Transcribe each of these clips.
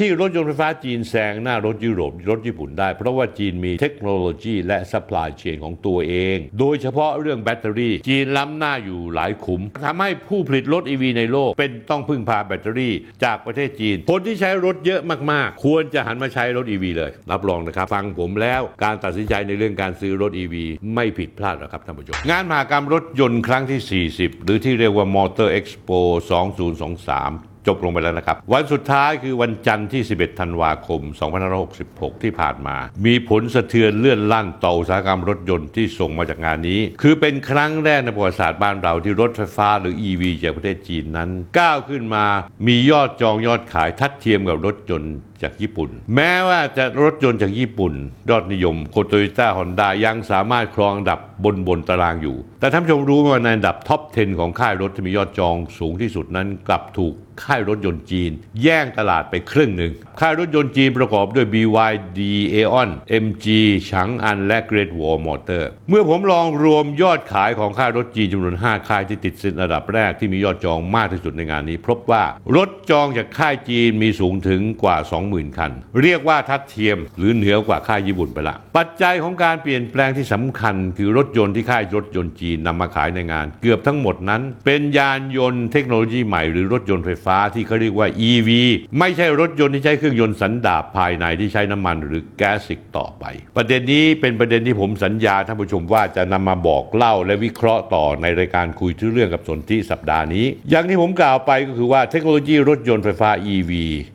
ที่รถยนต์ไฟฟ้าจีนแซงหน้ารถยุโรปรถญี่ปุ่นได้ เพราะว่าจีนมีเทคโนโลยีและ supply chain ของตัวเอง โดยเฉพาะเรื่องแบตเตอรี่ จีนล้ำหน้าอยู่หลายขุมทำให้ผู้ผลิตรถ EV ในโลก เป็นต้องพึ่งพาแบตเตอรี่ จากประเทศจีน คนที่ใช้รถเยอะมากๆ ควรจะหันมาใช้รถ EV เลย รับรองนะครับ ฟังผมแล้วการตัดสินใจในเรื่องการซื้อรถ EV ไม่ผิดพลาดหรอกครับท่านผู้ชมงานมหากรรมรถยนต์ครั้งที่ 40 หรือที่เรียกว่า Motor Expo 2023 จบลงไปแล้วนะครับ วันสุดท้ายคือวันจันทร์ที่ 11 ธันวาคม 2566 ที่ผ่านมา มีผลสะเทือนเลื่อนลั่นต่ออุตสาหกรรมรถยนต์ที่ส่งมาจากงานนี้ คือเป็นครั้งแรกในประวัติศาสตร์บ้านเราที่รถไฟฟ้าหรือ EV จากประเทศจีนนั้น ก้าวขึ้นมามียอดจองยอดขายทัดเทียมกับรถยนต์จากญี่ปุ่น แม้ว่าจะรถยนต์จากญี่ปุ่นยอดนิยมโคโตโยต้าฮอนด้ายังสามารถครองอันดับบนบนตารางอยู่ แต่ท่านผู้ชมรู้ไหมว่าในอันดับ top 10 ของค่ายรถที่มียอดจองสูงที่สุดนั้นกลับถูก ค่ายรถยนต์จีน แย่งตลาดไปครึ่งหนึ่ง ค่ายรถยนต์จีนประกอบด้วย BYD Aeon MG ฉางอันและ Great Wall Motor เมื่อผมลองรวมยอดขายของค่ายรถจีนจำนวน 5 ค่ายที่ติดสินอันดับแรกที่มียอดจองมากที่สุดในงานนี้ พบว่ารถจองจากค่ายจีนมีสูงถึงกว่า 20,000 คัน เรียกว่าทัดเทียมหรือเหนือกว่าค่ายญี่ปุ่นไปละปัจจัยของการเปลี่ยนแปลงที่สำคัญ คือรถยนต์ที่ค่ายรถยนต์จีนนำมาขายในงาน เกือบทั้งหมดนั้น เป็นยานยนต์เทคโนโลยีใหม่หรือรถยนต์ไฟฟ้าที่เขาเรียกว่า EV ไม่ใช่รถยนต์ที่ใช้เครื่องยนต์สันดาปภายในที่ใช้น้ำมันหรือแก๊สอีกต่อไป ประเด็นนี้เป็นประเด็นที่ผมสัญญาท่านผู้ชมว่าจะนำมาบอกเล่าและวิเคราะห์ต่อในรายการคุยทุเรื่องกับสนที่สัปดาห์นี้ อย่างที่ผมกล่าวไปก็คือว่าเทคโนโลยีรถยนต์ไฟฟ้า EV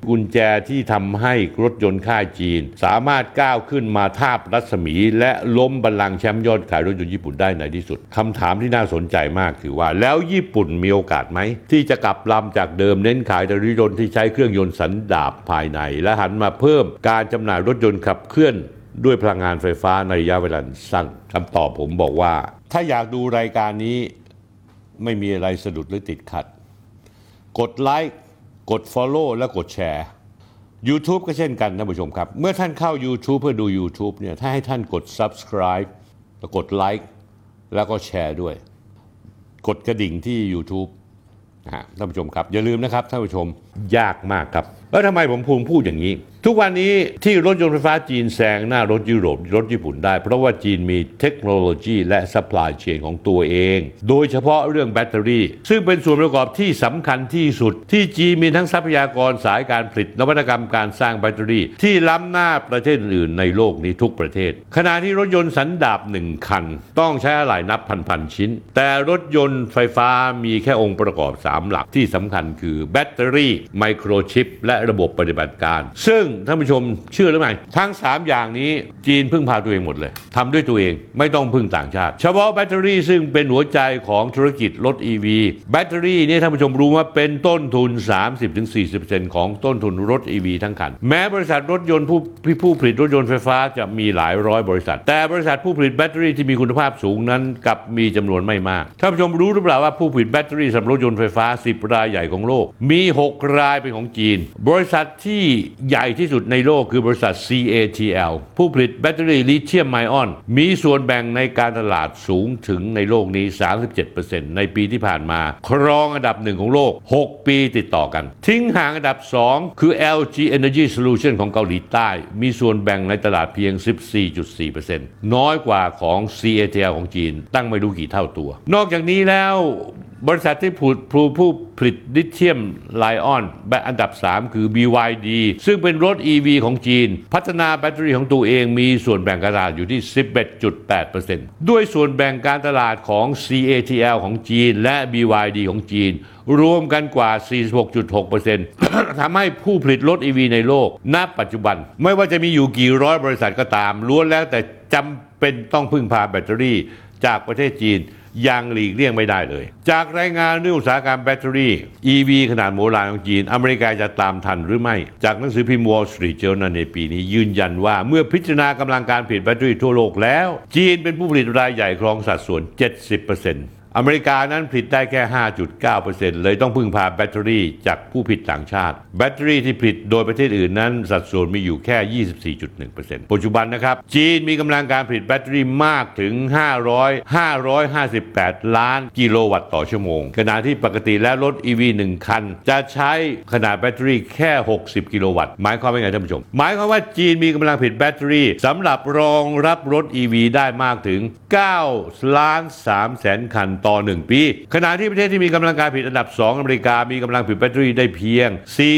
กุญแจที่ทำให้รถยนต์ค่ายจีน สามารถก้าวขึ้นมาทาบรัศมี และล้มบัลลังก์แชมป์ยอดขายรถยนต์ญี่ปุ่นได้ในที่สุดคำถามที่น่าสนใจมากคือว่าแล้วญี่ปุ่นมีโอกาสไหมที่จะกลับลำจากเดิมเน้นขายรถยนต์ที่ใช้เครื่องยนต์สันดาปภายใน และหันมาเพิ่มการจำหน่ายรถยนต์ขับเคลื่อนด้วยพลังงานไฟฟ้าในระยะเวลาสั้นคำตอบผมบอกว่า ถ้าอยากดูรายการนี้ไม่มีอะไรสะดุดหรือติดขัด กดไลค์กด Follow และกดแชร์ YouTube ก็เช่นกันท่านผู้ชมครับ เมื่อท่านเข้า YouTube เพื่อดู YouTube เนี่ยถ้าให้ท่านกด Subscribe แล้วกดไลค์แล้วก็แชร์ด้วย กดกระดิ่งที่ YouTube ท่านผู้ชมครับ อย่าลืมนะครับท่านผู้ชมยากมากครับ แล้วทำไมผมพูดพูดอย่างนี้ทุกวันนี้ที่รถยนต์ไฟฟ้าจีนแซงหน้ารถยุโรปรถญี่ปุ่นได้ เพราะว่าจีนมีเทคโนโลยีและ supply chain ของตัวเอง โดยเฉพาะเรื่องแบตเตอรี่ ซึ่งเป็นส่วนประกอบที่สำคัญที่สุด ที่จีนมีทั้งทรัพยากรสายการผลิตนวัตกรรมการสร้างแบตเตอรี่ ที่ล้ำหน้าประเทศอื่นในโลกนี้ทุกประเทศ ขณะที่รถยนต์สันดาปหนึ่งคัน ต้องใช้อะไหล่นับพันๆชิ้น แต่รถยนต์ไฟฟ้ามีแค่องค์ประกอบ 3 หลักที่สำคัญคือแบตเตอรี่ไมโครชิปและระบบปฏิบัติการ ซึ่งท่านผู้ชมเชื่อหรือไม่ทั้ง 3 อย่างนี้จีนพึ่งพาตัวเองหมดเลยทำด้วยตัวเองไม่ต้องพึ่งต่างชาติ เฉพาะแบตเตอรี่ซึ่งเป็นหัวใจของธุรกิจรถ EV แบตเตอรี่นี่ท่านผู้ชมรู้ว่าเป็นต้นทุน 30-40%ของต้นทุนรถ EV ทั้งคัน แม้บริษัทรถยนต์ผู้ผู้ผลิตรถยนต์ไฟฟ้าจะมีหลายร้อยบริษัท แต่บริษัทผู้ผลิตแบตเตอรี่ที่มีคุณภาพสูงนั้นกลับมีจำนวนไม่มากท่านผู้ชมรู้หรือเปล่าว่าผู้ผลิตแบตเตอรี่สำหรับรถยนต์ไฟฟ้า 10 รายใหญ่ของโลก มี 6 รายเป็นของจีน บริษัทที่ใหญ่ที่สุดในโลกคือบริษัท CATL ผู้ผลิตแบตเตอรี่ลิเธียมไอออน มีส่วนแบ่งในการตลาดสูงถึงในโลกนี้ 37%ในปีที่ผ่านมา ครองอันดับหนึ่งของโลก 6 ปีติดต่อกัน ทิ้งห่างอันดับ 2 คือ LG Energy Solution ของเกาหลีใต้ มีส่วนแบ่งในตลาดเพียง 14.4%น้อยกว่าของ CATL ของจีน ตั้งไม่รู้กี่เท่าตัว นอกจากนี้แล้ว บริษัทที่ผลิตผู้ผู้ผลิตลิเธียมไลออนแบบอันดับ 3 คือ BYD ซึ่งเป็นรถ EV ของจีน พัฒนาแบตเตอรี่ของตัวเองมีส่วนแบ่งการตลาดอยู่ที่ 11.8%ด้วยส่วนแบ่งการตลาดของ CATL ของจีน และ BYD ของจีน รวมกันกว่า 46.6%ทำให้ผู้ผลิตรถ EV ในโลก ณ ปัจจุบัน ไม่ว่าจะมีอยู่กี่ร้อยบริษัทก็ตามล้วนแล้วแต่จำเป็นต้องพึ่งพาแบตเตอรี่จากประเทศจีน ยังหลีกเลี่ยงไม่ได้เลย จากรายงานเรื่องอุตสาหกรรมแบตเตอรี่ EV ขนาดโมลานของจีน อเมริกาจะตามทันหรือไม่ จากหนังสือพิมพ์ Wall Street Journal ในปีนี้ยืนยันว่าเมื่อพิจารณากำลังการผลิตแบตเตอรี่ทั่วโลกแล้ว จีนเป็นผู้ผลิตรายใหญ่ครองสัดส่วน 70% อเมริกานั้นผลิตได้แค่ 5.9%เลยต้องพึ่งพาแบตเตอรี่จากผู้ผลิตต่างชาติ แบตเตอรี่ที่ผลิตโดยประเทศอื่นนั้น สัดส่วนมีอยู่แค่ 24.1%ปัจจุบันนะครับ จีนมีกำลังการผลิตแบตเตอรี่มากถึง 500 558 ล้านกิโลวัตต์ต่อชั่วโมง ขณะที่ปกติแล้วรถ EV 1 คัน จะใช้ขนาดแบตเตอรี่แค่ 60 กิโลวัตต์ หมายความว่าไงท่านผู้ชม หมายความว่าจีนมีกำลังผลิตแบตเตอรี่สำหรับรองรับรถ EV ได้มากถึง9ล้าน3แสนคันต่อต่อ 1 ปี ขณะที่ประเทศที่มีกำลังการผลิตอันดับ 2 อเมริกา มีกำลังผลิตแบตเตอรี่ได้เพียง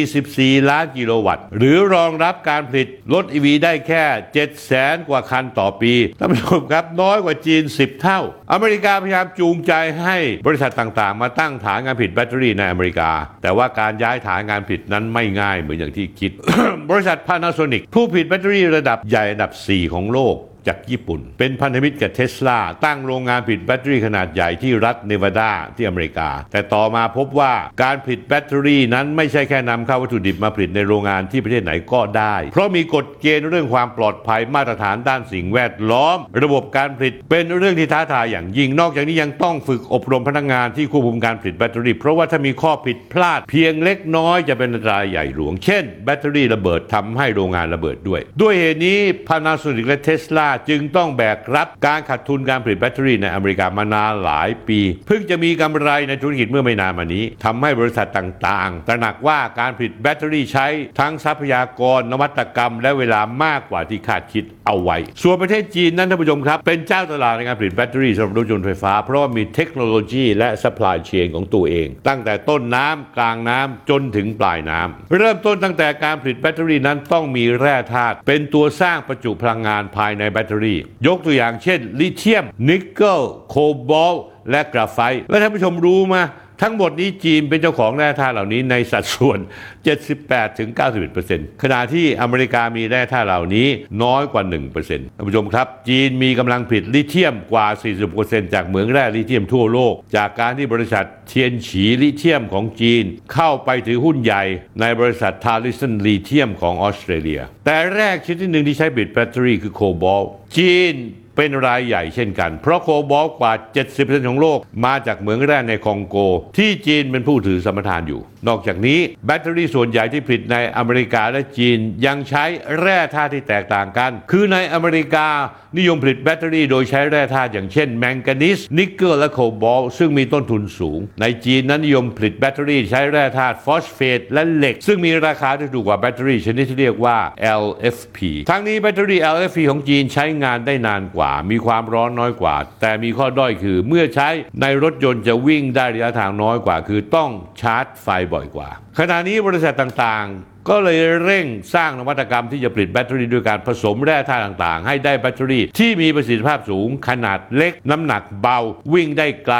44 ล้านกิโลวัตต์ หรือรองรับการผลิตรถ EV ได้แค่7แสนกว่าคันต่อปีท่านผู้ชมครับน้อยกว่าจีน 10 เท่า อเมริกาพยายามจูงใจให้บริษัทต่างๆ มาตั้งฐานงานผลิตแบตเตอรี่ในอเมริกา แต่ว่าการย้ายฐานงานผลิตนั้นไม่ง่ายเหมือนอย่างที่คิด บริษัท Panasonic ผู้ผลิตแบตเตอรี่ระดับใหญ่อันดับ 4 ของโลก จากญี่ปุ่น เป็นพันธมิตรกับเทสลาตั้งโรงงานผลิตแบตเตอรี่ขนาดใหญ่ที่รัฐเนวาดาที่อเมริกา แต่ต่อมาพบว่าการผลิตแบตเตอรี่นั้นไม่ใช่แค่นำเข้าวัตถุดิบมาผลิตในโรงงานที่ประเทศไหนก็ได้ เพราะมีกฎเกณฑ์เรื่องความปลอดภัยมาตรฐานด้านสิ่งแวดล้อม ระบบการผลิตเป็นเรื่องที่ท้าทายอย่างยิ่งนอกจากนี้ยังต้องฝึกอบรมพนักงานที่ควบคุมการผลิตแบตเตอรี่เพราะว่าถ้ามีข้อผิดพลาดเพียงเล็กน้อยจะเป็นอันตรายใหญ่หลวง เช่น แบตเตอรี่ระเบิดทำให้โรงงานระเบิดด้วย ด้วยเหตุนี้ Panasonic และ Tesla จึงต้องแบกรับการขาดทุนการผลิตแบตเตอรี่ในอเมริกามานานหลายปี เพิ่งจะมีกำไรในธุรกิจเมื่อไม่นานมานี้ทำให้บริษัทต่างๆ ตระหนักว่าการผลิตแบตเตอรี่ใช้ทั้งทรัพยากรนวัตกรรม และเวลามากกว่าที่คาดคิดเอาไว้ ส่วนประเทศจีนนั้นท่านผู้ชมครับ เป็นเจ้าตลาดในการผลิตแบตเตอรี่สำหรับรถยนต์ไฟฟ้า เพราะว่ามีเทคโนโลยีและ supply chain ของตัวเอง ตั้งแต่ต้นน้ำกลางน้ำจนถึงปลายน้ำเริ่มต้นตั้งแต่การผลิตแบตเตอรี่นั้นต้องมีแร่ธาตุเป็นตัวสร้างประจุพลังงานภายในแบตเตอรี่ ยกตัวอย่างเช่น ลิเธียม นิกเกิล โคบอลต์และกราไฟต์และท่านผู้ชมรู้ไหม ทั้งหมดนี้จีนเป็นเจ้าของแร่ธาตุเหล่านี้ในสัดส่วน 78ถึง91%ขณะที่อเมริกามีแร่ธาตุเหล่านี้น้อยกว่า 1%ท่านผู้ชมครับ จีนมีกำลังผลิตลิเธียมกว่า 40%จากเหมืองแร่ลิเธียมทั่วโลก จากการที่บริษัทเทียนฉีลิเธียมของจีน เข้าไปถือหุ้นใหญ่ในบริษัททาลิสันลิเธียมของออสเตรเลีย แต่แร่ชนิดหนึ่งที่ใช้ผลิตแบตเตอรี่คือโคบอลต์จีน เป็นรายใหญ่เช่นกัน เพราะโคบอลต์กว่า 70%ของโลกมาจากเหมืองแร่ในคองโก ที่จีนเป็นผู้ถือสัมปทานอยู่นอกจากนี้แบตเตอรี่ส่วนใหญ่ที่ผลิตในอเมริกาและจีนยังใช้แร่ธาตุที่แตกต่างกัน คือในอเมริกานิยมผลิตแบตเตอรี่โดยใช้แร่ธาตุอย่างเช่น แมงกานีสนิกเกิลและโคบอลต์ซึ่งมีต้นทุนสูง ในจีนนั้นนิยมผลิตแบตเตอรี่ใช้แร่ธาตุฟอสเฟตและเหล็ก ซึ่งมีราคาที่ถูกกว่าแบตเตอรี่ชนิดที่เรียกว่า LFP ทั้งนี้แบตเตอรี่ LFP ของจีนใช้งานได้นานกว่า มีความร้อนน้อยกว่า แต่มีข้อด้อยคือเมื่อใช้ในรถยนต์จะวิ่งได้ระยะทางน้อยกว่า คือต้องชาร์จไฟบ่อยกว่า ขณะนี้บริษัทต่างๆ ก็เลยเร่งสร้างนวัตกรรมที่จะผลิตแบตเตอรี่ด้วยการผสมแร่ธาตุต่างๆ ให้ได้แบตเตอรี่ที่มีประสิทธิภาพสูง ขนาดเล็ก น้ำหนักเบา วิ่งได้ไกล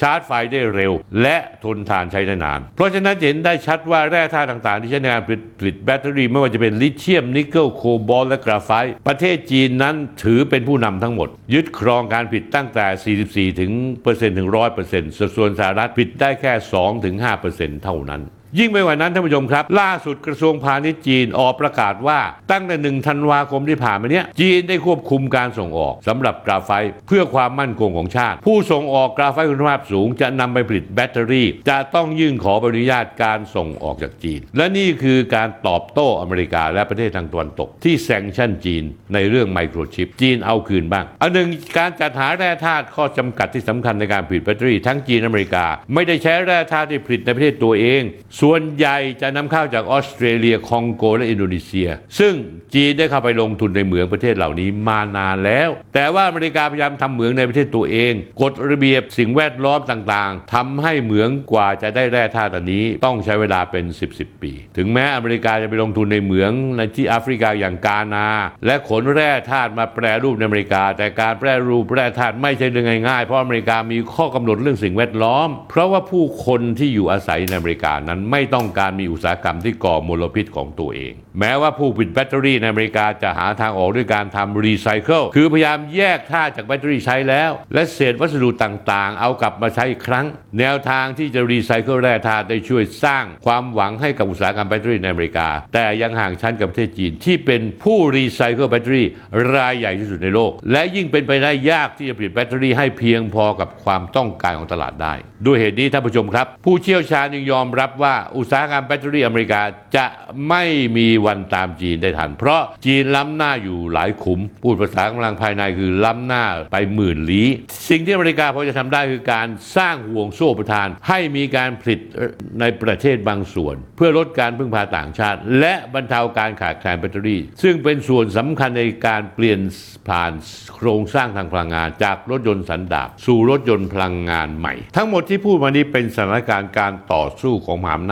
ชาร์จไฟได้เร็ว และทนทานใช้ได้นาน เพราะฉะนั้นเห็นได้ชัดว่าแร่ธาตุต่างๆ ที่ใช้ในการผลิตแบตเตอรี่ไม่ว่าจะเป็นลิเธียมนิกเกิลโคบอลต์และกราไฟต์ประเทศจีนนั้นถือเป็นผู้นำทั้งหมด ยึดครองการผลิตตั้งแต่ 44 ถึงเปอร์เซ็นต์ถึงร้อยเปอร์เซ็นต์ส่วนสหรัฐผลิตได้แค่2ถึง5เปอร์เซ็นต์เท่านั้น ยิ่งไปกว่านั้นท่านผู้ชมครับ ล่าสุดกระทรวงพาณิชย์จีนออกประกาศว่าตั้งแต่หนึ่งธันวาคมที่ผ่านมาเนี้ยจีนได้ควบคุมการส่งออกสำหรับกราไฟต์เพื่อความมั่นคงของชาติ ผู้ส่งออกกราไฟต์คุณภาพสูง จะนำไปผลิตแบตเตอรี่ จะต้องยื่นขอใบอนุญาตการส่งออกจากจีน และนี่คือการตอบโต้อเมริกาและประเทศทางตะวันตก ที่ sanction จีน ในเรื่องไมโครชิป จีนเอาคืนบ้างอันหนึ่งการจัดหาแร่ธาตุข้อจำกัดที่สำคัญในการผลิตแบตเตอรี่ทั้งจีนอเมริกา ไม่ได้ใช้แร่ธาตุที่ผลิตในประเทศตัวเองส่วนใหญ่จะนำเข้าจากออสเตรเลียคองโกและอินโดนีเซีย ซึ่งจีนได้เข้าไปลงทุนในเหมืองประเทศเหล่านี้มานานแล้ว แต่ว่าอเมริกาพยายามทำเหมืองในประเทศตัวเอง กฎระเบียบสิ่งแวดล้อมต่างๆทำให้เหมืองกว่าจะได้แร่ธาตุนี้ ต้องใช้เวลาเป็น 10 10ปี ถึงแม้อเมริกาจะไปลงทุนในเหมืองในที่แอฟริกาอย่างกานา และขนแร่ธาตุมาแปรรูปในอเมริกา แต่การแปรรูปแร่ธาตุไม่ใช่เรื่องง่ายๆเพราะอเมริกามีข้อกำหนดเรื่องสิ่งแวดล้อม เพราะว่าผู้คนที่อยู่อาศัยในอเมริกานั้นไม่ต้องการมีอุตสาหกรรมที่ก่อมลพิษของตัวเอง แม้ว่าผู้ผลิตแบตเตอรี่ในอเมริกาจะหาทางออกด้วยการทำรีไซเคิลคือพยายามแยกธาตุจากแบตเตอรี่ใช้แล้ว และเศษวัสดุต่างๆ เอากลับมาใช้อีกครั้ง แนวทางที่จะรีไซเคิลแร่ธาตุได้ช่วยสร้างความหวังให้กับอุตสาหกรรมแบตเตอรี่ในอเมริกา แต่ยังห่างชั้นกับประเทศจีน ที่เป็นผู้รีไซเคิลแบตเตอรี่รายใหญ่ที่สุดในโลก และยิ่งเป็นไปได้ยากที่จะผลิตแบตเตอรี่ให้เพียงพอกับความต้องการของตลาดได้ ด้วยเหตุนี้ท่านผู้ชมครับ ผู้เชี่ยวชาญยังยอมรับว่าอุตสาหกรรมแบตเตอรี่อเมริกาจะไม่มีวันตามจีนได้ทัน เพราะจีนล้ำหน้าอยู่หลายขุม พูดภาษากำลังภายในคือล้ำหน้าไปหมื่นลี้ สิ่งที่อเมริกาพอจะทำได้คือการสร้างห่วงโซ่ประทาน ให้มีการผลิตในประเทศบางส่วน เพื่อลดการพึ่งพาต่างชาติ และบรรเทาการขาดแคลนแบตเตอรี่ ซึ่งเป็นส่วนสำคัญในการเปลี่ยนผ่านโครงสร้างทางพลังงาน จากรถยนต์สันดาปสู่รถยนต์พลังงานใหม่ ทั้งหมดที่พูดมานี้เป็นสถานการณ์การต่อสู้ของมหาอำนาจ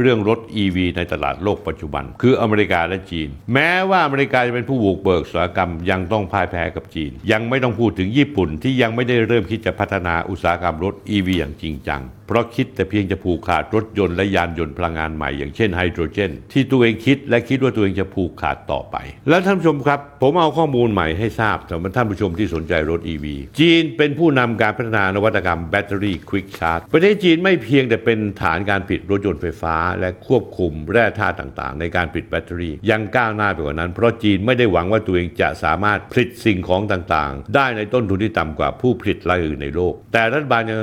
เรื่องรถ EV ในตลาดโลกปัจจุบัน คืออเมริกาและจีน แม้ว่าอเมริกาจะเป็นผู้บุกเบิกอุตสาหกรรมยังต้องพ่ายแพ้กับจีน ยังไม่ต้องพูดถึงญี่ปุ่นที่ยังไม่ได้เริ่มคิดจะพัฒนาอุตสาหกรรมรถ EV อย่างจริงจัง เพราะคิดแต่เพียงจะผูกขาดรถยนต์และยานยนต์พลังงานใหม่อย่างเช่นไฮโดรเจน ที่ตัวเองคิดและคิดว่าตัวเองจะผูกขาดต่อไป และท่านผู้ชมครับ ผมเอาข้อมูลใหม่ให้ทราบสำหรับท่านผู้ชมที่สนใจรถ EV จีนเป็นผู้นำการพัฒนานวัตกรรมแบตเตอรี่ควิกชาร์จประเทศจีนไม่เพียงแต่เป็นฐานการผลิตรถยนต์ไฟฟ้า และควบคุมแร่ธาตุต่างๆ ในการผลิตแบตเตอรี่ยังก้าวหน้าไปกว่านั้น เพราะจีนไม่ได้หวังว่าตัวเองจะสามารถผลิตสิ่งของต่างๆ ได้ในต้นทุนที่ต่ำกว่าผู้ผลิตรายอื่นในโลก แต่รัฐบาลยัง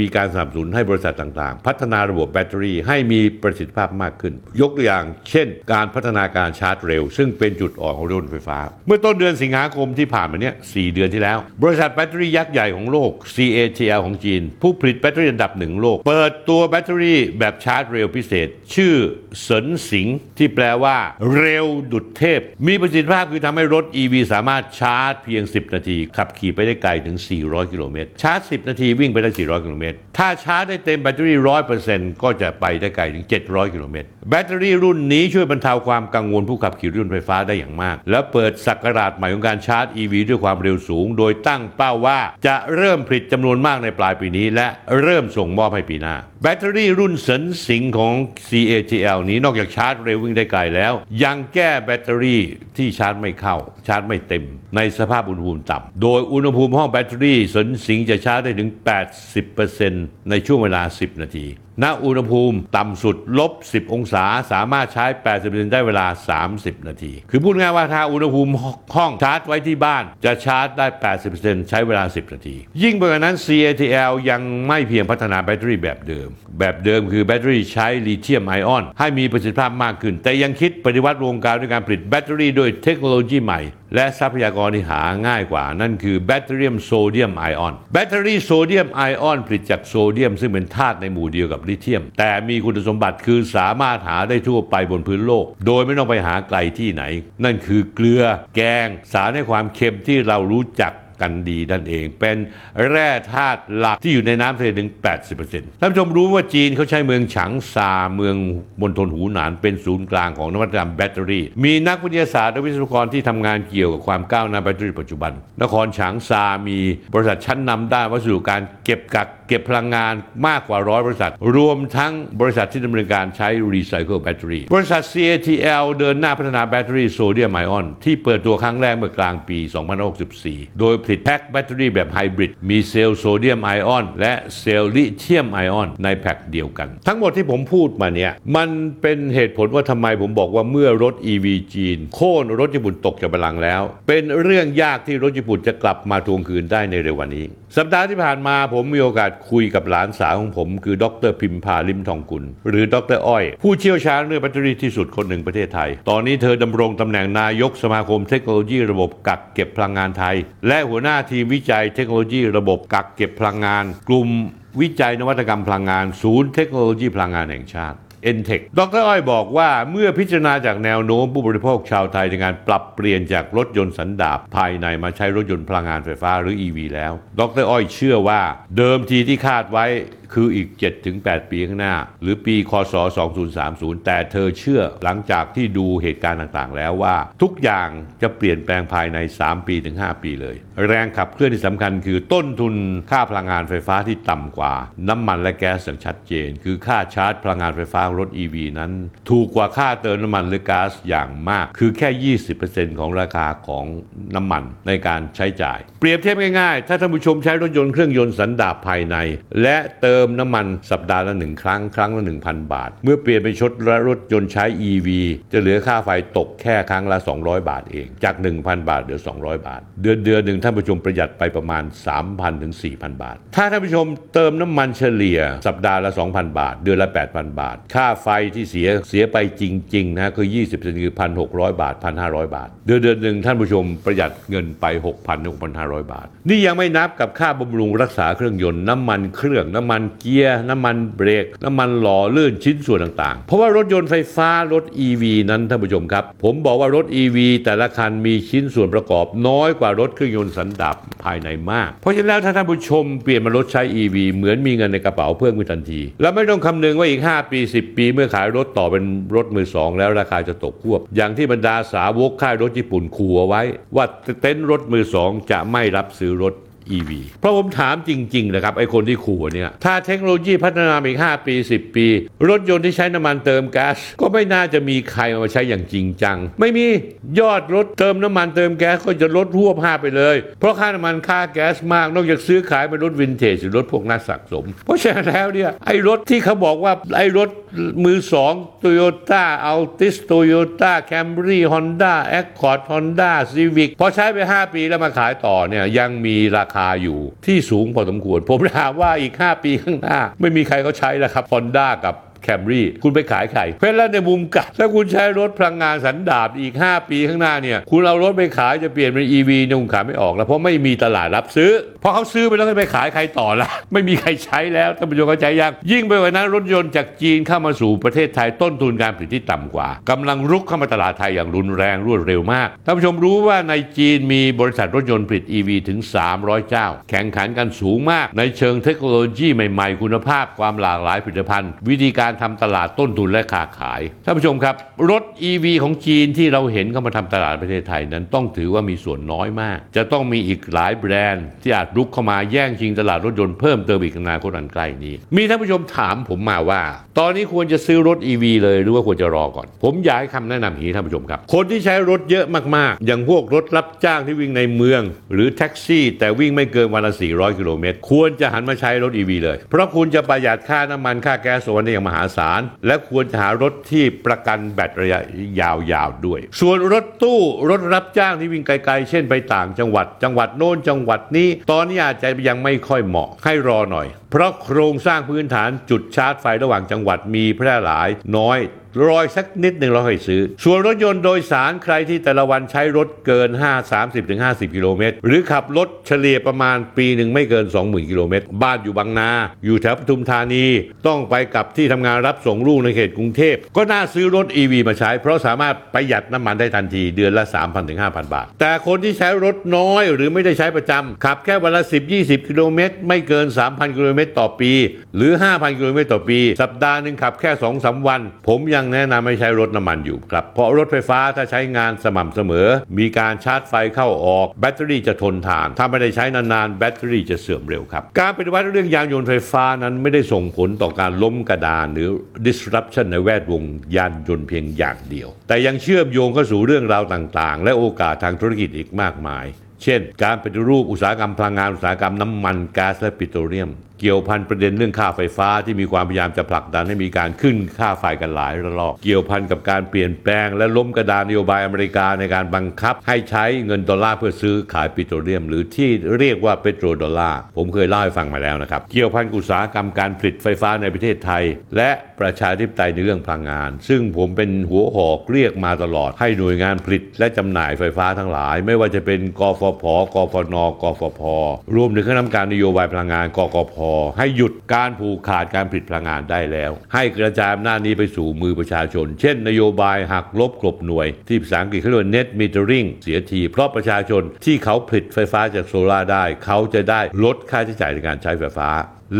มีการสนับสนุนให้บริษัทต่างๆ พัฒนาระบบแบตเตอรี่ให้มีประสิทธิภาพมากขึ้น ยกตัวอย่าง เช่น การพัฒนาการชาร์จเร็ว ซึ่งเป็นจุดอ่อนของรถยนต์ไฟฟ้า เมื่อต้นเดือนสิงหาคมที่ผ่านมาเนี้ย4เดือนที่แล้ว บริษัทแบตเตอรี่ยักษ์ใหญ่ของโลก CATL ของจีน ผู้ผลิตแบตเตอรี่อันดับหนึ่งโลก เปิดตัวแบตเตอรี่แบบชาร์จเร็วพิเศษ ชื่อเสินสิงที่แปลว่า เร็วดุจเทพ มีประสิทธิภาพคือทำให้รถ EV สามารถชาร์จเพียง 10 นาที ขับขี่ไปได้ไกลถึง 400 กิโลเมตรชาร์จ 10 นาทีวิ่งไปได้ 400 กิโลเมตรถ้าชาร์จได้เต็มแบตเตอรี่100%ก็จะไปได้ไกลถึง 700 กิโลเมตร แบตเตอรี่รุ่นนี้ช่วยบรรเทาความกังวลผู้ขับขี่รถยนต์ไฟฟ้าได้อย่างมาก และเปิดศักราชใหม่ของการชาร์จ EV ด้วยความเร็วสูง โดยตั้งเป้าว่าจะเริ่มผลิตจำนวนมากในปลายปีนี้ และเริ่มส่งมอบให้ปีหน้า แบตเตอรี่รุ่นเสินสิงของ CATL นี้นอกจากชาร์จเร็ววิ่งได้ไกลแล้ว ยังแก้แบตเตอรี่ที่ชาร์จไม่เข้าชาร์จไม่เต็ม ในสภาพอุณหภูมิต่ำ โดยอุณหภูมิห้องแบตเตอรี่เสินสิงจะชาร์จได้ถึง 80%ในช่วงเวลา 10 นาที ณอุณหภูมิต่ำสุดลบ 10 องศา สามารถชาร์จ 80%ได้เวลา 30 นาที คือพูดง่ายว่าถ้าอุณหภูมิห้องชาร์จไว้ที่บ้าน จะชาร์จได้ 80%ใช้เวลา 10 นาที ยิ่งไปกว่านั้น CATL ยังไม่เพียงพัฒนาแบตเตอรี่แบบเดิม แบบเดิมคือแบตเตอรี่ใช้ลิเธียมไอออน ให้มีประสิทธิภาพมากขึ้น แต่ยังคิดปฏิวัติวงการด้วยการผลิตแบตเตอรี่ด้วยเทคโนโลยีใหม่ และทรัพยากรที่หาง่ายกว่า นั่นคือแบตเตอรี่โซเดียมไอออน แบตเตอรี่โซเดียมไอออนผลิตจากโซเดียม ซึ่งเป็นธาตุในหมู่เดียวกับลิเธียม แต่มีคุณสมบัติคือสามารถหาได้ทั่วไปบนพื้นโลก โดยไม่ต้องไปหาไกลที่ไหน นั่นคือเกลือแกง สารให้ความเค็มที่เรารู้จักกันดีนั่นเอง เป็นแร่ธาตุหลักที่อยู่ในน้ำทะเลถึง 80%ท่านผู้ชมรู้ว่าจีนเขาใช้เมืองฉางซาเมืองมณฑลหูหนานเป็นศูนย์กลางของนวัตกรรมแบตเตอรี่ มีนักวิทยาศาสตร์และวิศวกรที่ทำงานเกี่ยวกับความก้าวหน้าแบตเตอรี่ปัจจุบัน นครฉางซามีบริษัทชั้นนำด้านวัสดุการเก็บกัก เก็บพลังงานมากกว่าร้อยบริษัท รวมทั้งบริษัทที่ดำเนินการใช้รีไซเคิลแบตเตอรี่บริษัท CATL เดินหน้าพัฒนาแบตเตอรี่โซเดียมไอออน ที่เปิดตัวครั้งแรกเมื่อกลางปี 2064 โดยผลิตแพ็คแบตเตอรี่แบบไฮบริดมีเซลล์โซเดียมไอออนและเซลล์ลิเธียมไอออนในแพ็คเดียวกัน ทั้งหมดที่ผมพูดมาเนี่ยมันเป็นเหตุผลว่าทำไมผมบอกว่าเมื่อรถ EV จีน โค่นรถญี่ปุ่นตกจากบัลลังก์แล้ว เป็นเรื่องยากที่รถญี่ปุ่นจะกลับมาทวงคืนได้ในเร็ววันนี้ สัปดาห์ที่ผ่านมาผมมีโอกาสคุยกับหลานสาวของผม คือดรพิมพาลิมทองกุล หรือดรอ้อย ผู้เชี่ยวชาญเรื่องแบตเตอรี่ที่สุดคนหนึ่งประเทศไทย ตอนนี้เธอดำรงตำแหน่งนายกสมาคมเทคโนโลยีระบบกักเก็บพลังงานไทย และหัวหน้าทีมวิจัยเทคโนโลยีระบบกักเก็บพลังงาน กลุ่มวิจัยนวัตกรรมพลังงาน ศูนย์เทคโนโลยีพลังงานแห่งชาติ e n t e c h ดรอ้อยบอกว่าเมื่อพิจารณาจากแนวโน้มผู้บริโภคชาวไทยในการปรับเปลี่ยนจากรถยนต์สันดาปภายในมาใช้รถยนต์พลังงานไฟฟ้าหรือ EV แล้ว ดรอ้อยเชื่อว่าเดิมทีที่คาดไว้คืออีก 7-8 ปีข้างหน้า หรือปีคศ 2030 แต่เธอเชื่อหลังจากที่ดูเหตุการณ์ต่างๆ แล้วว่า ทุกอย่างจะเปลี่ยนแปลงภายใน 3 ปีถึง 5 ปีเลย แรงขับเคลื่อนที่สำคัญคือต้นทุนค่าพลังงานไฟฟ้าที่ต่ำกว่า น้ำมันและแก๊สอย่างชัดเจน คือค่าชาร์จพลังงานไฟฟ้ารถ EV นั้น ถูกกว่าค่าเติมน้ำมันหรือก๊าซอย่างมาก คือแค่ 20%ของราคาของน้ำมันในการใช้จ่าย เปรียบเทียบง่ายๆ ถ้าท่านผู้ชมใช้รถยนต์เครื่องยนต์สันดาปภายใน และเติมน้ำมันสัปดาห์ละหนึ่งครั้งครั้งละ1,000 บาท เมื่อเปลี่ยนเป็นชดรถยนต์ใช้ EV จะเหลือค่าไฟตกแค่ครั้งละ 200 บาทเอง จาก 1,000 บาทเหลือ 200 บาท เดือนเดือนหนึ่งท่านผู้ชมประหยัดไปประมาณ 3,000ถึง4,000 บาท ถ้าท่านผู้ชมเติมน้ำมันเฉลี่ยสัปดาห์ละ 2,000 บาท เดือนละ 8,000 บาท ค่า่าไฟที่เสียเสียไปจริงๆนะคือ 20%คือ 1,600 บาท 1,500 บาท เดือนเดือนหนึ่งท่านผู้ชมประหยัดเงินไป 6,000ถึง6,500 บาท นี่ยังไม่นับกับค่าบำรุงรักษาเครื่องยนต์น้ำมันเครื่องน้ำมันเกียร์น้ำมันเบรก น้ำมันหล่อลื่นชิ้นส่วนต่างๆ เพราะว่ารถยนต์ไฟฟ้ารถ EV นั้นท่านผู้ชมครับ ผมบอกว่ารถ EV แต่ละคันมีชิ้นส่วนประกอบน้อยกว่ารถเครื่องยนต์สันดาปภายในมาก เพราะฉะนั้นแล้วถ้าท่านผู้ชมเปลี่ยนมารถใช้ EV เหมือนมีเงินในกระเป๋าเพิ่มขึ้นทันที แล้วไม่ต้องคำนึงว่าอีก 5 ปี 10ปีเมื่อขายรถต่อเป็นรถมือสองแล้วราคาจะตกควบ อย่างที่บรรดาสาวกค่ายรถญี่ปุ่นขู่เอาไว้ ว่าเต็นท์รถมือสองจะไม่รับซื้อรถ EV เพราะผมถามจริงๆนะครับไอ้คนที่ขู่เนี่ยถ้าเทคโนโลยีพัฒนาอีก 5 ปี 10 ปี รถยนต์ที่ใช้น้ำมันเติมแก๊สก็ไม่น่าจะมีใครเอามาใช้อย่างจริงจัง ไม่มียอดรถเติมน้ำมันเติมแก๊สก็จะลดฮวบฮาบไปเลย เพราะค่าน้ำมันค่าแก๊สมากนอกจากซื้อขายเป็นรถวินเทจหรือรถพวกนักสะสม เพราะฉะนั้นแล้วเนี่ยไอ้รถที่เขาบอกว่าไอ้รถมือสองโตโยต้าอัลติสโตโยต้าแคมรี่ฮอนด้าแอคคอร์ดฮอนด้าซีวิกพอใช้ไป 5 ปีแล้วมาขายต่อเนี่ยยังมีราคาอยู่ที่สูงพอสมควร ผมถามว่าอีก 5 ปีข้างหน้า ไม่มีใครเขาใช้แล้วครับฮอนด้ากับ แคมรี่คุณไปขายใครเพราะฉะนั้นในมุมกลับถ้าคุณใช้รถพลังงานสันดาปอีก 5 ปีข้างหน้าเนี่ยคุณเอารถไปขายจะเปลี่ยนเป็น EV เนี่ยคุณขายไม่ออกแล้วเพราะไม่มีตลาดรับซื้อเพราะเขาซื้อไปแล้วจะไปขายใครต่อละไม่มีใครใช้แล้วท่านผู้ชมเข้าใจยังยิ่งไปกว่านั้นรถยนต์จากจีนเข้ามาสู่ประเทศไทยต้นทุนการผลิตที่ต่ำกว่ากำลังรุกเข้ามาตลาดไทยอย่างรุนแรงรวดเร็วมากท่านผู้ชมรู้ว่าในจีนมีบริษัทรถยนต์ผลิต EV ถึง 300 เจ้า แข่งขันกันสูงมาก ในเชิงเทคโนโลยีใหม่ ๆ คุณภาพความหลากหลายผลิตภัณฑ์ วิธีการการทำตลาดต้นทุนและค้าขายท่านผู้ชมครับ รถ EV ของจีนที่เราเห็นเข้ามาทำตลาดประเทศไทยนั้นต้องถือว่ามีส่วนน้อยมาก จะต้องมีอีกหลายแบรนด์ ที่อาจรุกเข้ามาแย่งชิงตลาดรถยนต์เพิ่มเติมอีกในอนาคตอันใกล้นี้ มีท่านผู้ชมถามผมมาว่า ตอนนี้ควรจะซื้อรถ EV เลยหรือว่าควรจะรอก่อน ผมอยากให้คำแนะนำอย่างนี้ท่านผู้ชมครับ คนที่ใช้รถเยอะมากๆ อย่างพวกรถรับจ้างที่วิ่งในเมือง หรือแท็กซี่ แต่วิ่งไม่เกินวันละ 400 กิโลเมตรควรจะหันมาใช้รถ EV เลย เพราะคุณจะประหยัดค่าน้ำมันค่าแก๊สโซนได้อย่างมหาศาล และควรจะหารถที่ประกันแบตระยะยาวๆด้วย ส่วนรถตู้รถรับจ้างที่วิ่งไกลๆ เช่นไปต่างจังหวัด จังหวัดโน้นจังหวัดนี้ ตอนนี้อาจจะยังไม่ค่อยเหมาะให้รอหน่อย เพราะโครงสร้างพื้นฐานจุดชาร์จไฟระหว่างจังหวัดมีแพร่หลายน้อย รอยสักนิดหนึ่งเราให้ซื้อ ส่วนรถยนต์โดยสารใครที่แต่ละวันใช้รถเกิน 5 30ถึง50 กิโลเมตร หรือขับรถเฉลี่ยประมาณปีหนึ่งไม่เกิน 20,000 กิโลเมตร บ้านอยู่บางนา อยู่แถวปทุมธานี ต้องไปกับที่ทำงานรับส่งลูกในเขตกรุงเทพ ก็น่าซื้อรถ EV มาใช้ เพราะสามารถประหยัดน้ำมันได้ทันทีเดือนละ 3,000ถึง5,000 บาท แต่คนที่ใช้รถน้อยหรือไม่ได้ใช้ประจำขับแค่วันละ 10-20 กิโลเมตร ไม่เกิน 3,000 กิโลเมตรต่อปี หรือ 5,000 กิโลเมตรต่อปี สัปดาห์หนึ่งขับแค่2-3วัน ผมยังังแนะนำให้ใช้รถน้ำมันอยู่ครับ เพราะรถไฟฟ้าถ้าใช้งานสม่ำเสมอ มีการชาร์จไฟเข้าออก แบตเตอรี่จะทนทาน ถ้าไม่ได้ใช้นานๆ แบตเตอรี่จะเสื่อมเร็วครับ การปฏิวัติเรื่องยานยนต์ไฟฟ้านั้นไม่ได้ส่งผลต่อการล้มกระดานหรือ disruption ในแวดวงยานยนต์เพียงอย่างเดียว แต่ยังเชื่อมโยงเข้าสู่เรื่องราวต่างๆ และโอกาสทางธุรกิจอีกมากมาย เช่น การปฏิรูปอุตสาหกรรมพลังงานอุตสาหกรรมน้ำมันก๊าซและปิโตรเลียม เกี่ยวพันประเด็นเรื่องค่าไฟฟ้าที่มีความพยายามจะผลักดันให้มีการขึ้นค่าไฟกันหลายระลอก เกี่ยวพันกับการเปลี่ยนแปลง และล้มกระดานนโยบายอเมริกาในการบังคับ ให้ใช้เงินดอลลาร์เพื่อซื้อขายปิโตรเลียม หรือที่เรียกว่าเปโตรดอลลาร์ผมเคยเล่าให้ฟังมาแล้วนะครับ เกี่ยวพันกับอุตสาหกรรมการผลิตไฟฟ้าในประเทศไทย และประชาธิปไตยในเรื่องพลังงาน ซึ่งผมเป็นหัวหอกเรียกมาตลอดให้หน่วยงานผลิต และจำหน่ายไฟฟ้าทั้งหลาย ไม่ว่าจะเป็นกฟผ กฟน กฟพ รวมถึงคณะกรรมการนโยบายพลังงาน กกพให้หยุดการผูกขาดการผลิตพลังงานได้แล้ว ให้กระจายอำนาจนี้ไปสู่มือประชาชน เช่น นโยบายหักลบกลบหน่วย ที่ภาษาอังกฤษเขาเรียกว่า net metering เสียที เพราะประชาชนที่เขาผลิตไฟฟ้าจากโซลาร์ได้ เขาจะได้ลดค่าใช้จ่ายในการใช้ไฟฟ้า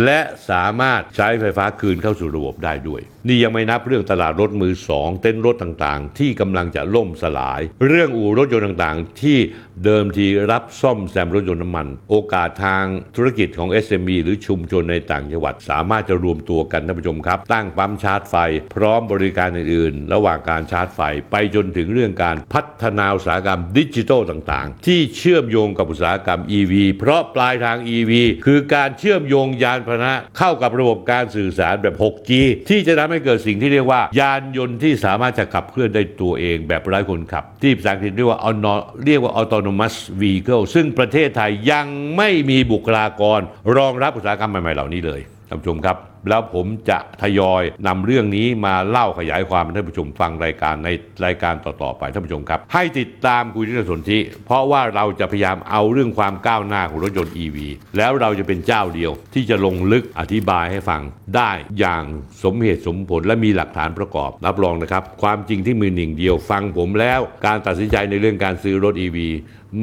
และสามารถใช้ไฟฟ้าคืนเข้าสู่ระบบได้ด้วย นี่ยังไม่นับเรื่องตลาดรถมือสองเต้นรถต่างๆ ที่กำลังจะล่มสลาย เรื่องอู่รถยนต์ต่างๆ ที่เดิมทีรับซ่อมแซมรถยนต์น้ำมัน โอกาสทางธุรกิจของ SME หรือชุมชนในต่างจังหวัด สามารถจะรวมตัวกันท่านผู้ชมครับ ตั้งปั๊มชาร์จไฟ พร้อมบริการอื่นๆ ระหว่างการชาร์จไฟไปจนถึงเรื่องการพัฒนาอุตสาหกรรมดิจิทัลต่างๆ ที่เชื่อมโยงกับอุตสาหกรรม EV เพราะปลายทาง EV คือการเชื่อมโยงยานพาหนะเข้ากับระบบการสื่อสารแบบ 6G ที่จะทำให้เกิดสิ่งที่เรียกว่า ยานยนต์ที่สามารถจะขับเคลื่อนได้ตัวเองแบบไร้คนขับ ที่ภาษาอังกฤษเรียกว่า auto- เรียกว่า autonomous vehicle ซึ่งประเทศไทยยังไม่มีบุคลากร รองรับอุตสาหกรรมใหม่ๆเหล่านี้เลยท่านผู้ชมครับ แล้วผมจะทยอยนำเรื่องนี้มาเล่าขยายความให้ท่านผู้ชมฟังรายการในรายการต่อๆไปท่านผู้ชมครับ ให้ติดตามคุยที่สนธิเพราะว่าเราจะพยายามเอาเรื่องความก้าวหน้าของรถยนต์ EV แล้วเราจะเป็นเจ้าเดียว ที่จะลงลึกอธิบายให้ฟังได้อย่างสมเหตุสมผลและมีหลักฐานประกอบ รับรองนะครับ ความจริงที่มือหนึ่งเดียวฟังผมแล้ว การตัดสินใจในเรื่องการซื้อรถ EV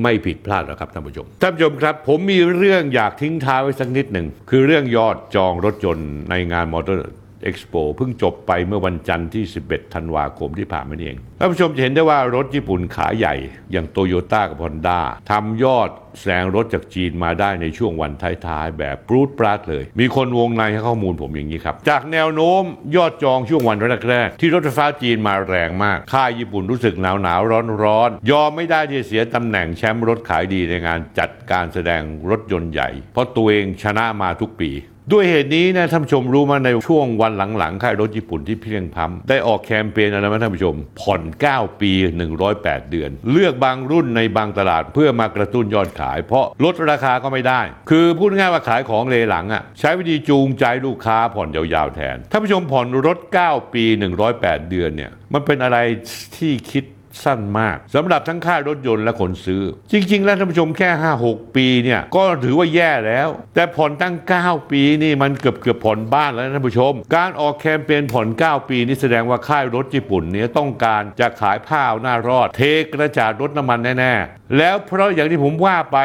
ไม่ผิดพลาดหรอกครับท่านผู้ชมท่านผู้ชมครับ ผมมีเรื่องอยากทิ้งท้ายไว้สักนิดหนึ่งคือเรื่องยอดจองรถยนต์ในงานมอเตอร์เอ็กซ์โปเพิ่งจบไปเมื่อวันจันทร์ที่ 11 ธันวาคมที่ผ่านมานี่เองท่านผู้ชมจะเห็นได้ว่ารถญี่ปุ่นขาใหญ่ อย่างโตโยต้ากับฮอนด้าทำยอดแซงรถจากจีนมาได้ในช่วงวันท้ายๆ แบบปรูดปราดเลย มีคนวงในให้ข้อมูลผมอย่างนี้ครับ จากแนวโน้มยอดจองช่วงวันแรกๆที่รถไฟฟ้าจีนมาแรงมาก ค่ายญี่ปุ่นรู้สึกหนาวหนาวร้อนร้อนยอมไม่ได้ที่จะเสียตำแหน่งแชมป์รถขายดีในงานจัดการแสดงรถยนต์ใหญ่ เพราะตัวเองชนะมาทุกปี ด้วยเหตุนี้นะท่านผู้ชมรู้มาในช่วงวันหลังๆ ค่ายรถญี่ปุ่นที่เพียงพัมได้ออกแคมเปญอะไรไหมท่านผู้ชม ผ่อน 9 ปี 108 เดือน เลือกบางรุ่นในบางตลาดเพื่อมากระตุ้นยอดขาย เพราะลดราคาก็ไม่ได้ คือพูดง่ายว่าขายของเลหลังอะใช้วิธีจูงใจลูกค้าผ่อนยาวๆแทนท่านผู้ชมผ่อนรถ 9 ปี 108 เดือนเนี่ยมันเป็นอะไรที่คิด สั้นมากสำหรับทั้งค่ารถยนต์และคนซื้อ จริง ๆ แล้วท่านผู้ชมแค่ 5-6 ปีเนี่ยก็ถือว่าแย่แล้ว แต่ผ่อนตั้ง 9 ปีนี่มันเกือบเกือบผ่อนบ้านแล้วท่านผู้ชม การออกแคมเปญผ่อน 9 ปีนี่แสดงว่าค่ายรถญี่ปุ่นเนี่ยต้องการจะขายผ้าเอาหน้ารอด เทกระจาดรถน้ำมันแน่ๆ แล้วเพราะอย่างที่ผมว่าไป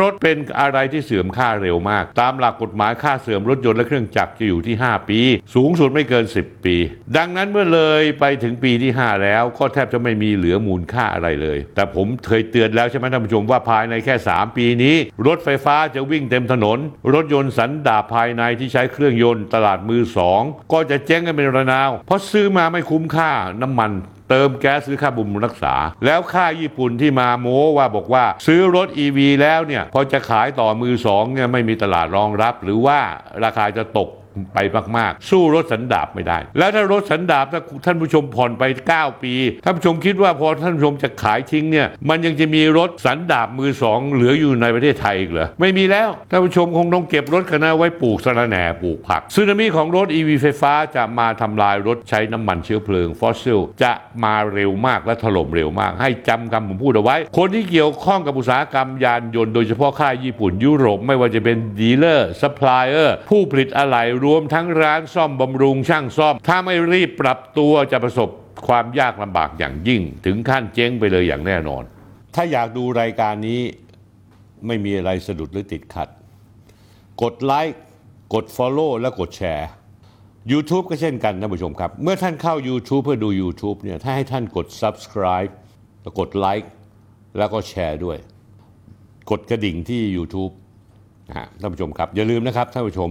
รถเป็นอะไรที่เสื่อมค่าเร็วมาก ตามหลักกฎหมายค่าเสื่อมรถยนต์และเครื่องจักรจะอยู่ที่ 5 ปี สูงสุดไม่เกิน 10 ปี ดังนั้นเมื่อเลยไปถึงปีที่ 5 แล้วก็แทบจะไม่มีเหลือมูลค่าอะไรเลย แต่ผมเคยเตือนแล้วใช่ไหมท่านผู้ชมว่าภายในแค่ 3 ปีนี้ รถไฟฟ้าจะวิ่งเต็มถนน รถยนต์สันดาปภายในที่ใช้เครื่องยนต์ตลาดมือสองก็จะเจ๊งกันเป็นระนาว เพราะซื้อมาไม่คุ้มค่าน้ำมัน เติมแก๊สซื้อค่าบุมรักษา แล้วค่าญี่ปุ่นที่มาโม้ว่าบอกว่า ซื้อรถ EV แล้วเนี่ยพอจะขายต่อมือสองเนี่ยไม่มีตลาดรองรับ หรือว่าราคาจะตก ไปมากๆ สู้รถสันดาปไม่ได้ แล้วถ้ารถสันดาปถ้าท่านผู้ชมผ่อนไป 9 ปีท่านผู้ชมคิดว่าพอท่านผู้ชมจะขายทิ้งเนี่ยมันยังจะมีรถสันดาปมือสองเหลืออยู่ในประเทศไทยอีกเหรอไม่มีแล้วท่านผู้ชมคงต้องเก็บรถกันนะไว้ปลูกสะระแหน่ปลูกผักสึนามิของรถ EV ไฟฟ้าจะมาทำลายรถใช้น้ำมันเชื้อเพลิงฟอสซิลจะมาเร็วมากและถล่มเร็วมาก ให้จำคำผมพูดเอาไว้ คนที่เกี่ยวข้องกับอุตสาหกรรมยานยนต์โดยเฉพาะค่ายญี่ปุ่นยุโรปไม่ว่าจะเป็นดีลเลอร์ซัพพลายเออร์ผู้ผลิตอะไหล่รวมทั้งร้านซ่อมบำรุงช่างซ่อม ถ้าไม่รีบปรับตัวจะประสบความยากลำบากอย่างยิ่ง ถึงขั้นเจ๊งไปเลยอย่างแน่นอน ถ้าอยากดูรายการนี้ไม่มีอะไรสะดุดหรือติดขัด กดไลค์กด Follow และกดแชร์ YouTube ก็เช่นกันท่านผู้ชมครับ เมื่อท่านเข้า YouTube เพื่อดู YouTube เนี่ยถ้าให้ท่านกด Subscribe แล้วกดไลค์แล้วก็แชร์ด้วย กดกระดิ่งที่ YouTube นะฮะท่านผู้ชมครับ อย่าลืมนะครับท่านผู้ชม